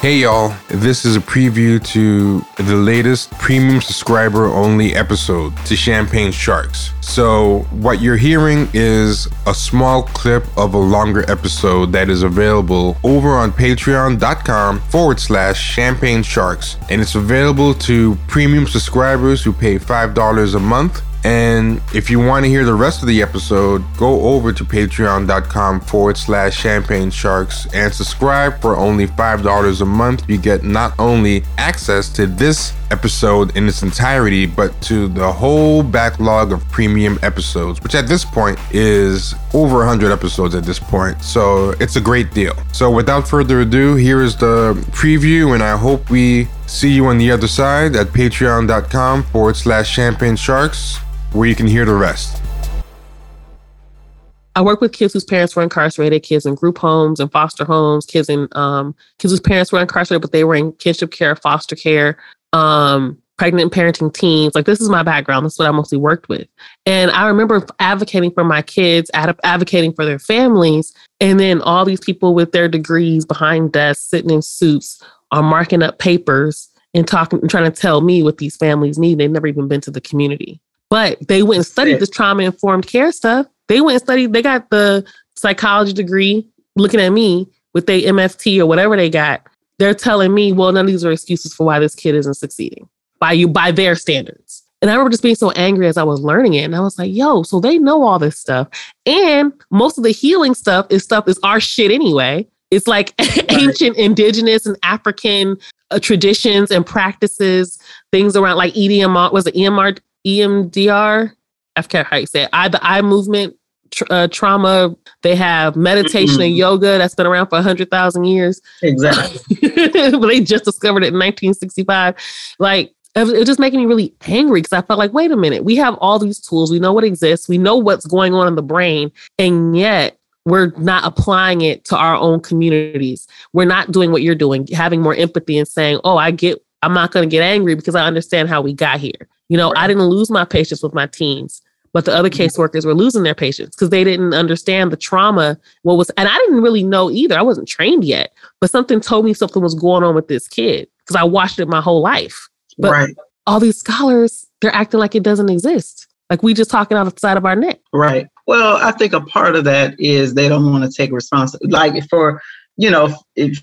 Hey y'all, this is a preview to the latest premium subscriber only episode to Champagne Sharks. So, what you're hearing is a small clip of a longer episode that is available over on patreon.com forward slash champagne sharks. And it's available to premium subscribers who pay $5 a month and if you want to hear the rest of the episode, go over to patreon.com forward slash champagne sharks and subscribe for only $5 a month. You get not only access to this episode in its entirety, but to the whole backlog of premium episodes, which at this point is over 100 episodes at this point. So it's a great deal. So without further ado, here is the preview, and I hope we see you on the other side at patreon.com forward slash champagne sharks where you can hear the rest. I work with kids whose parents were incarcerated, kids in group homes and foster homes, kids in um, kids whose parents were incarcerated but they were in kinship care, foster care, um, pregnant parenting teens. Like this is my background. This is what I mostly worked with. And I remember advocating for my kids, ad- advocating for their families, and then all these people with their degrees behind desks, sitting in suits, are marking up papers and talking, and trying to tell me what these families need. They've never even been to the community. But they went and studied this trauma informed care stuff. They went and studied, they got the psychology degree looking at me with their MFT or whatever they got. They're telling me, well, none of these are excuses for why this kid isn't succeeding by you, by their standards. And I remember just being so angry as I was learning it. And I was like, yo, so they know all this stuff. And most of the healing stuff is stuff is our shit anyway. It's like right. ancient indigenous and African uh, traditions and practices, things around like EDMR, was it EMR, EMDR. I forget how you say it. I, the eye movement uh, trauma. They have meditation mm-hmm. and yoga that's been around for 100,000 years. Exactly. but they just discovered it in 1965. Like, it was just making me really angry because I felt like, wait a minute, we have all these tools. We know what exists. We know what's going on in the brain. And yet, we're not applying it to our own communities. We're not doing what you're doing, having more empathy and saying, oh, I get, I'm not going to get angry because I understand how we got here. You know. I didn't lose my patience with my teens, but the other mm-hmm. caseworkers were losing their patience because they didn't understand the trauma. What was, and I didn't really know either. I wasn't trained yet, but something told me something was going on with this kid because I watched it my whole life. But right. all these scholars, they're acting like it doesn't exist. Like we just talking out of the side of our neck. Right. Well, I think a part of that is they don't want to take responsibility. Like for you know,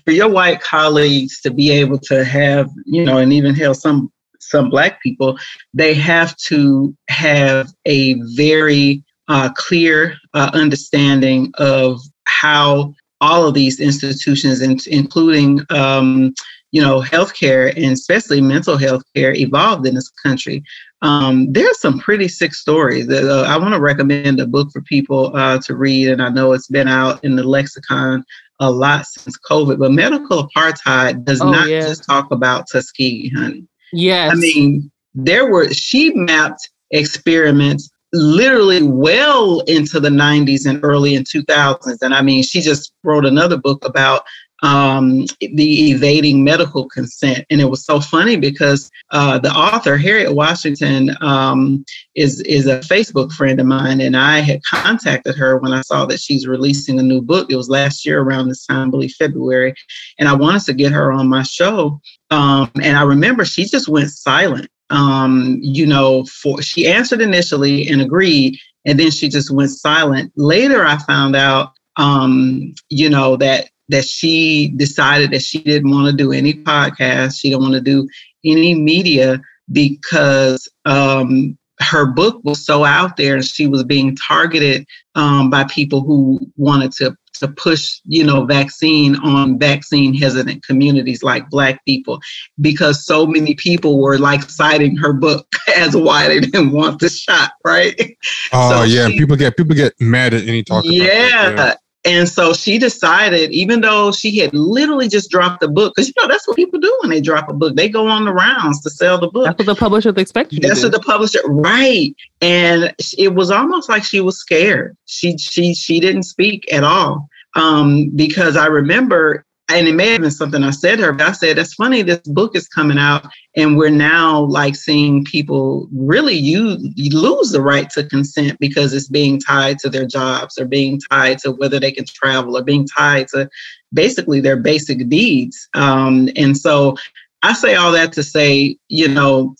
for your white colleagues to be able to have, you know, and even hell, some some Black people, they have to have a very uh, clear uh, understanding of how all of these institutions, in, including um, you know healthcare and especially mental health care, evolved in this country. Um, there's some pretty sick stories. That, uh, I want to recommend a book for people uh, to read, and I know it's been out in the lexicon a lot since COVID. But medical apartheid does oh, not yeah. just talk about Tuskegee, honey. Yes. I mean, there were, she mapped experiments literally well into the 90s and early in 2000s. And I mean, she just wrote another book about um, the evading medical consent. And it was so funny because uh, the author, Harriet Washington, um, is, is a Facebook friend of mine. And I had contacted her when I saw that she's releasing a new book. It was last year around this time, I believe February. And I wanted to get her on my show. Um, and I remember she just went silent. Um, you know, for she answered initially and agreed, and then she just went silent. Later, I found out, um, you know, that that she decided that she didn't want to do any podcasts. She didn't want to do any media because um, her book was so out there and she was being targeted um, by people who wanted to to push you know vaccine on vaccine hesitant communities like black people because so many people were like citing her book as why they didn't want the shot right? Oh so yeah she, people get people get mad at any talk yeah, yeah and so she decided, even though she had literally just dropped the book, because you know that's what people do when they drop a book. They go on the rounds to sell the book. That's what the publisher expect you That's what the publisher, right? And it was almost like she was scared. She she she didn't speak at all um, because I remember and it may have been something I said to her, but I said, that's funny, this book is coming out, and we're now like seeing people really you, you lose the right to consent because it's being tied to their jobs or being tied to whether they can travel or being tied to basically their basic needs. Um, and so I say all that to say, you know,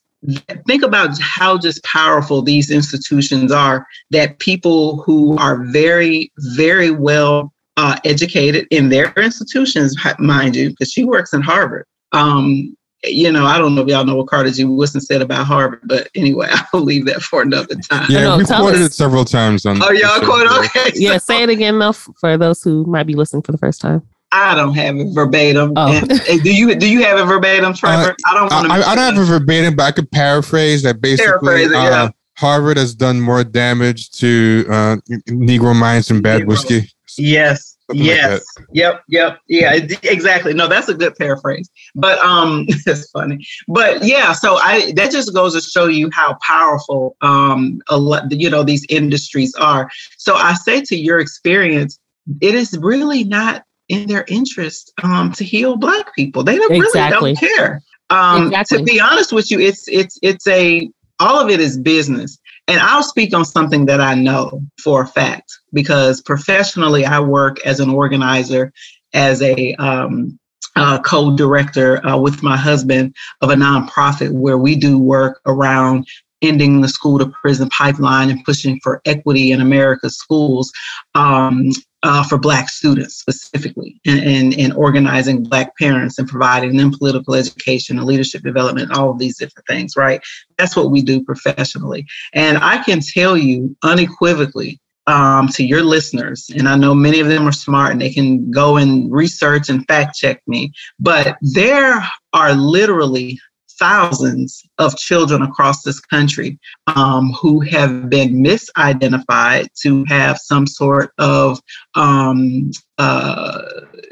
think about how just powerful these institutions are that people who are very, very well uh, educated in their institutions, mind you, because she works in Harvard. Um, you know, I don't know if y'all know what Carter G. Woodson said about Harvard, but anyway, I'll leave that for another time. Yeah, we quoted us. it several times on. Oh, y'all quoted? Okay. Yeah, say it again though for those who might be listening for the first time. I don't have it verbatim. Oh. And, and do you do you have it verbatim, Trevor? Uh, I don't want to. I, I, don't have it verbatim, but I could paraphrase that. Basically, it, yeah. uh, Harvard has done more damage to uh, Negro minds than bad Negro. whiskey. Yes. Something yes. Like yep. Yep. Yeah. Exactly. No, that's a good paraphrase. But um, it's funny. But yeah. So I that just goes to show you how powerful um a lot you know these industries are. So I say to your experience, it is really not in their interest um to heal Black people. They don't exactly. really don't care. Um, exactly. to be honest with you, it's it's it's a all of it is business. And I'll speak on something that I know for a fact because professionally I work as an organizer, as a um, uh, co-director uh, with my husband of a nonprofit where we do work around ending the school to prison pipeline and pushing for equity in America's schools. Um, uh, for Black students specifically, and, and, and, organizing Black parents and providing them political education and leadership development, all of these different things, right? That's what we do professionally. And I can tell you unequivocally um, to your listeners, and I know many of them are smart and they can go and research and fact check me, but there are literally thousands of children across this country um, who have been misidentified to have some sort of, um, uh,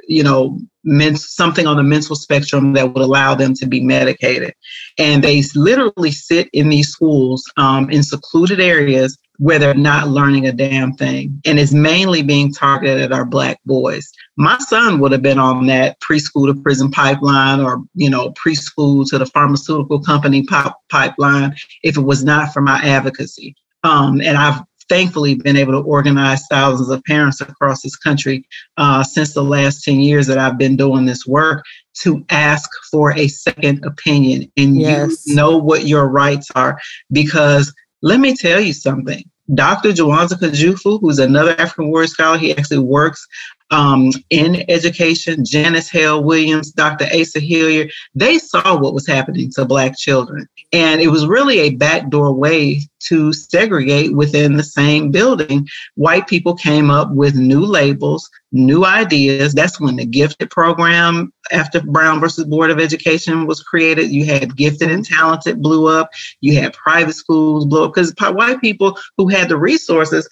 you know, men- something on the mental spectrum that would allow them to be medicated. And they literally sit in these schools um, in secluded areas where they're not learning a damn thing. And it's mainly being targeted at our Black boys. My son would have been on that preschool to prison pipeline or, you know, preschool to the pharmaceutical company pop- pipeline if it was not for my advocacy. Um, and I've thankfully been able to organize thousands of parents across this country uh, since the last 10 years that I've been doing this work to ask for a second opinion and yes. you know what your rights are because let me tell you something. Dr. Jawanza Kunjufu, who's another African warrior scholar, he actually works um, in education. Janice Hale Williams, Dr. Asa Hilliard, they saw what was happening to Black children. And it was really a backdoor way to segregate within the same building. White people came up with new labels, new ideas. That's when the gifted program after Brown versus Board of Education was created. You had gifted and talented blew up. You had private schools blew up because white people who had the resources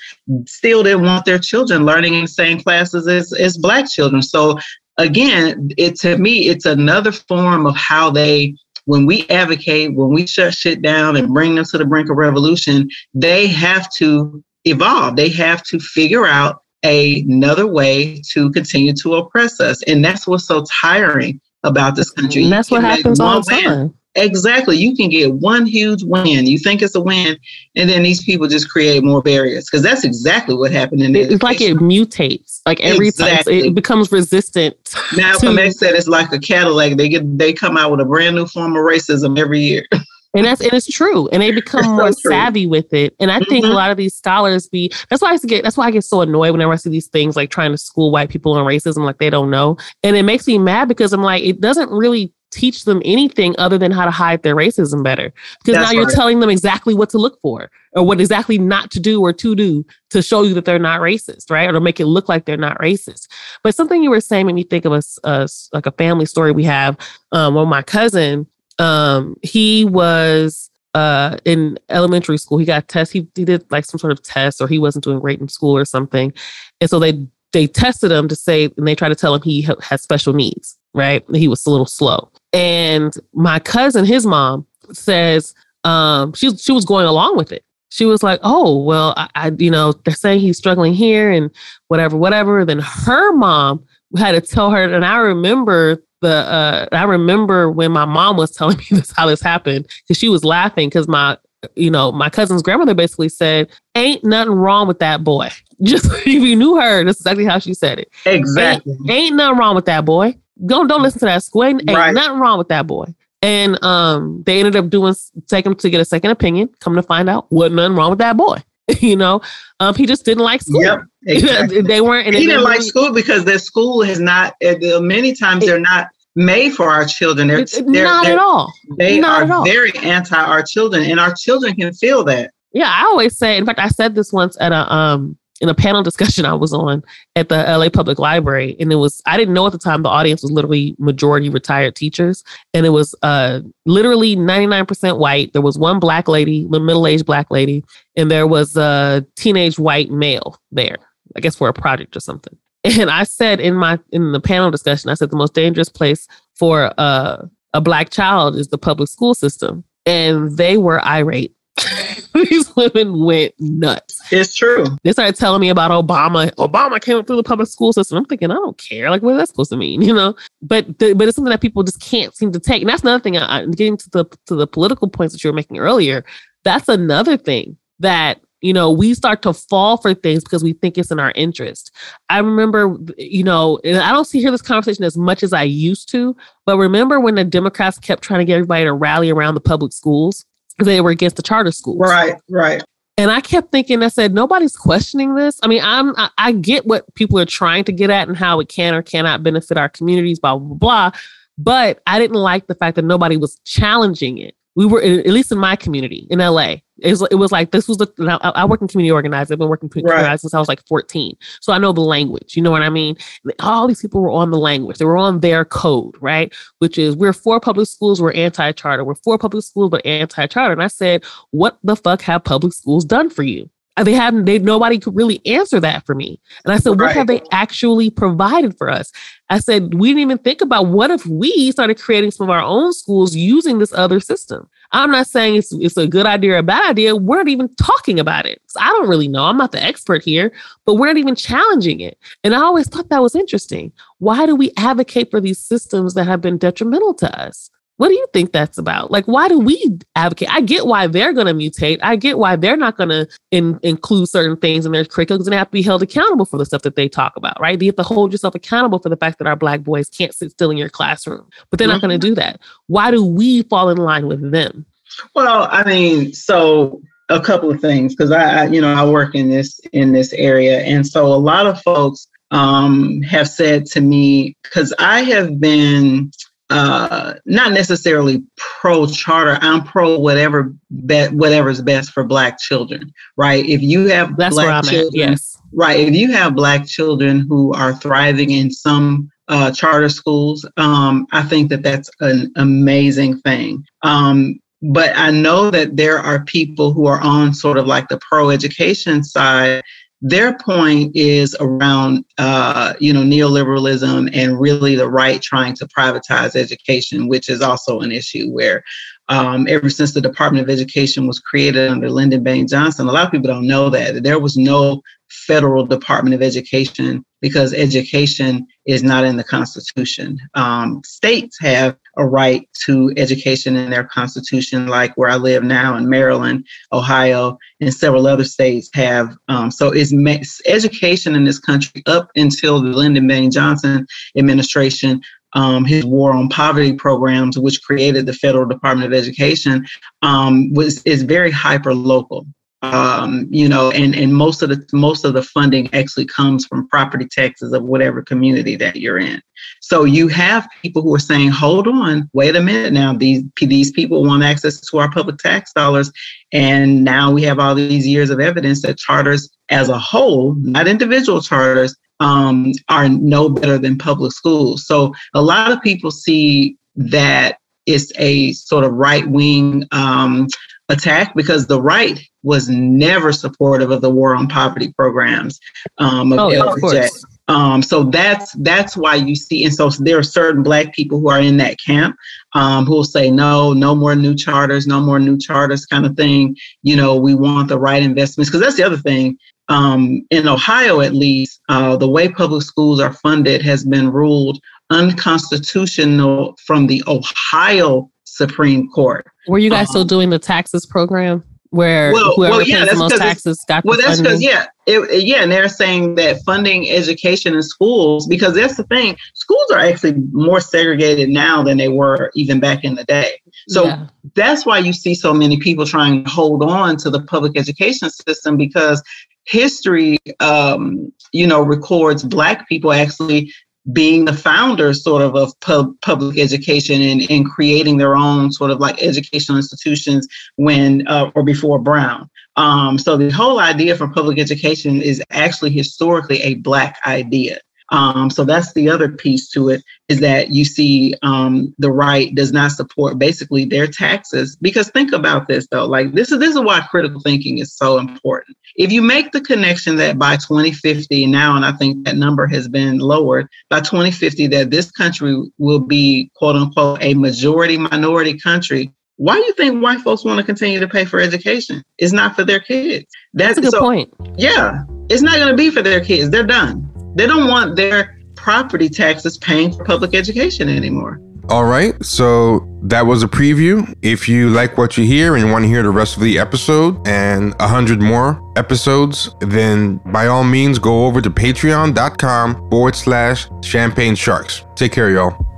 still didn't want their children learning in the same classes as, as black children. So again, it to me, it's another form of how they when we advocate, when we shut shit down and bring them to the brink of revolution, they have to evolve. They have to figure out another way to continue to oppress us. And that's what's so tiring about this country. And that's what happens all the time. Exactly. You can get one huge win. You think it's a win, and then these people just create more barriers because that's exactly what happened in It's like it mutates. Like every exactly. time it becomes resistant. Malcolm X said it's like a Cadillac. They get they come out with a brand new form of racism every year. and that's and it's true and they become more savvy with it and i mm-hmm. think a mm-hmm. lot of these scholars be that's why i get that's why i get so annoyed whenever i see these things like trying to school white people on racism like they don't know and it makes me mad because i'm like it doesn't really teach them anything other than how to hide their racism better. Because That's now you're telling them exactly what to look for or what exactly not to do or to do to show you that they're not racist, right? Or to make it look like they're not racist. But something you were saying made me think of a, a like a family story we have. Um, well, my cousin, um, he was uh in elementary school. He got test. He, he did like some sort of test, or he wasn't doing great in school or something, and so they they tested him to say, and they tried to tell him he has special needs, right? He was a little slow. And my cousin, his mom, says um, she she was going along with it. she was like, "Oh, well, I, I, you know, they're saying he's struggling here and whatever, whatever." Then her mom had to tell her, and I remember the, uh, I remember when my mom was telling me this how this happened because she was laughing because my, you know, my cousin's grandmother basically said, "Ain't nothing wrong with that boy." Just if you knew her, that's exactly how she said it. Exactly. Ain't, ain't nothing wrong with that boy. Don't don't listen to that school. Ain't, right. nothing wrong with that boy. And um, they ended up doing taking him to get a second opinion. Come to find out, wasn't nothing wrong with that boy. you know, um, he just didn't like school. Yep, exactly. they weren't. he didn't like school because their school has not. Uh, many times it, they're not made for our children. They're, they're not they're, at all. They not are very anti our children, and our children can feel that. Yeah, I always say. In fact, I said this once at a um in a panel discussion I was on at the LA Public Library. And it was, I didn't know at the time the audience was literally majority retired teachers. And it was uh, literally 99% white. There was one black lady, middle aged black lady, and there was a teenage white male there, I guess for a project or something. And I said in my in the panel discussion, I said the most dangerous place for uh, a black child is the public school system. And they were irate these women went nuts. It's true. They started telling me about Obama. Obama came up through the public school system. I'm thinking, I don't care. Like, what is that supposed to mean? You know? But the, but it's something that people just can't seem to take. And that's another thing. I, am getting to the to the political points that you were making earlier. That's another thing that you know we start to fall for things because we think it's in our interest i remember you know and i don't see hear this conversation as much as i used to but remember when the democrats kept trying to get everybody to rally around the public schools because they were against the charter schools. Right, right. And I kept thinking, I said, nobody's questioning this. I mean, I'm I, I, get what people are trying to get at and how it can or cannot benefit our communities, blah, blah, blah. But I didn't like the fact that nobody was challenging it we were at least in my community in LA. It was, it was like this was the I, I work in community organizing. I've been working community right. organizing since I was like 14. So I know the language. You know what I mean? All these people were on the language. They were on their code, right? Which is we're for public schools, we're anti-charter. We're for public schools, but anti-charter. And I said, what the fuck have public schools done for you? they haven't they nobody could really answer that for me and i said right. what have they actually provided for us i said we didn't even think about what if we started creating some of our own schools using this other system. I'm not saying it's, it's a good idea or a bad idea. We're not even talking about it. So i don't really know. I'm not the expert here but we're not even challenging it. And i always thought that was interesting. Why do we advocate for these systems that have been detrimental to us what do you think that's about? Like, why do we advocate? I get why they're going to mutate. I get why they're not going to in, include certain things in their curriculum because they have to be held accountable for the stuff that they talk about, right? You have to hold yourself accountable for the fact that our Black boys can't sit still in your classroom, but they're mm-hmm. not going to do that. Why do we fall in line with them? Well, I mean, so a couple of things because I, I, you know, I work in this in this area, and so a lot of folks um, have said to me because I have been uh, not necessarily pro charter. I'm pro whatever be- whatever's best for Black children, right? If you have That's Black children, yes, right. If you have Black children who are thriving in some uh, charter schools, um, I think that that's an amazing thing. Um, but I know that there are people who are on sort of like the pro education side their point is around, uh, you know, neoliberalism and really the right trying to privatize education, which is also an issue where um, ever since the Department of Education was created under Lyndon Baines Johnson, a lot of people don't know that there was no federal Department of Education because education is not in the Constitution. Um, states have a right to education in their Constitution, like where I live now in Maryland, Ohio, and several other states have. Um, so it's education in this country up until the Lyndon Baines Johnson administration um, his war on poverty programs, which created the federal Department of Education, um, was is very hyper local um, you know, and and most of the most of the funding actually comes from property taxes of whatever community that you're in. So you have people who are saying, "Hold on, wait a minute now. These these people want access to our public tax dollars, and now we have all these years of evidence that charters, as a whole, not individual charters, um, are no better than public schools. So a lot of people see that it's a sort of right wing um, attack because the right was never supportive of the war on poverty programs um, of oh, Of course. Um, so that's that's why you see, and so there are certain black people who are in that camp um, who will say, no, no more new charters, no more new charters, kind of thing. You know, we want the right investments because that's the other thing. Um, in Ohio, at least, uh, the way public schools are funded has been ruled unconstitutional from the Ohio Supreme Court. Were you guys um, still doing the taxes program? where well, whoever well, yeah, pays the most taxes got well that's because yeah it, yeah and they're saying that funding education in schools because that's the thing schools are actually more segregated now than they were even back in the day so yeah. that's why you see so many people trying to hold on to the public education system because history um, you know records black people actually being the founders sort of of pub, public education and, and creating their own sort of like educational institutions when uh, or before Brown. Um, so the whole idea for public education is actually historically a black idea. Um, so that's the other piece to it is that you see um, the right does not support basically their taxes. Because think about this though like this is this is why critical thinking is so important. If you make the connection that by 2050 now and i think that number has been lowered by 2050 that this country will be quote unquote a majority minority country why do you think white folks want to continue to pay for education? It's not for their kids. That's, that's a good so, point. Yeah it's not going to be for their kids. They're done they don't want their property taxes paying for public education anymore. All right, so that was a preview. If you like what you hear and you want to hear the rest of the episode and a hundred more episodes, then by all means go over to patreon.com forward slash champagne sharks. Take care, y'all.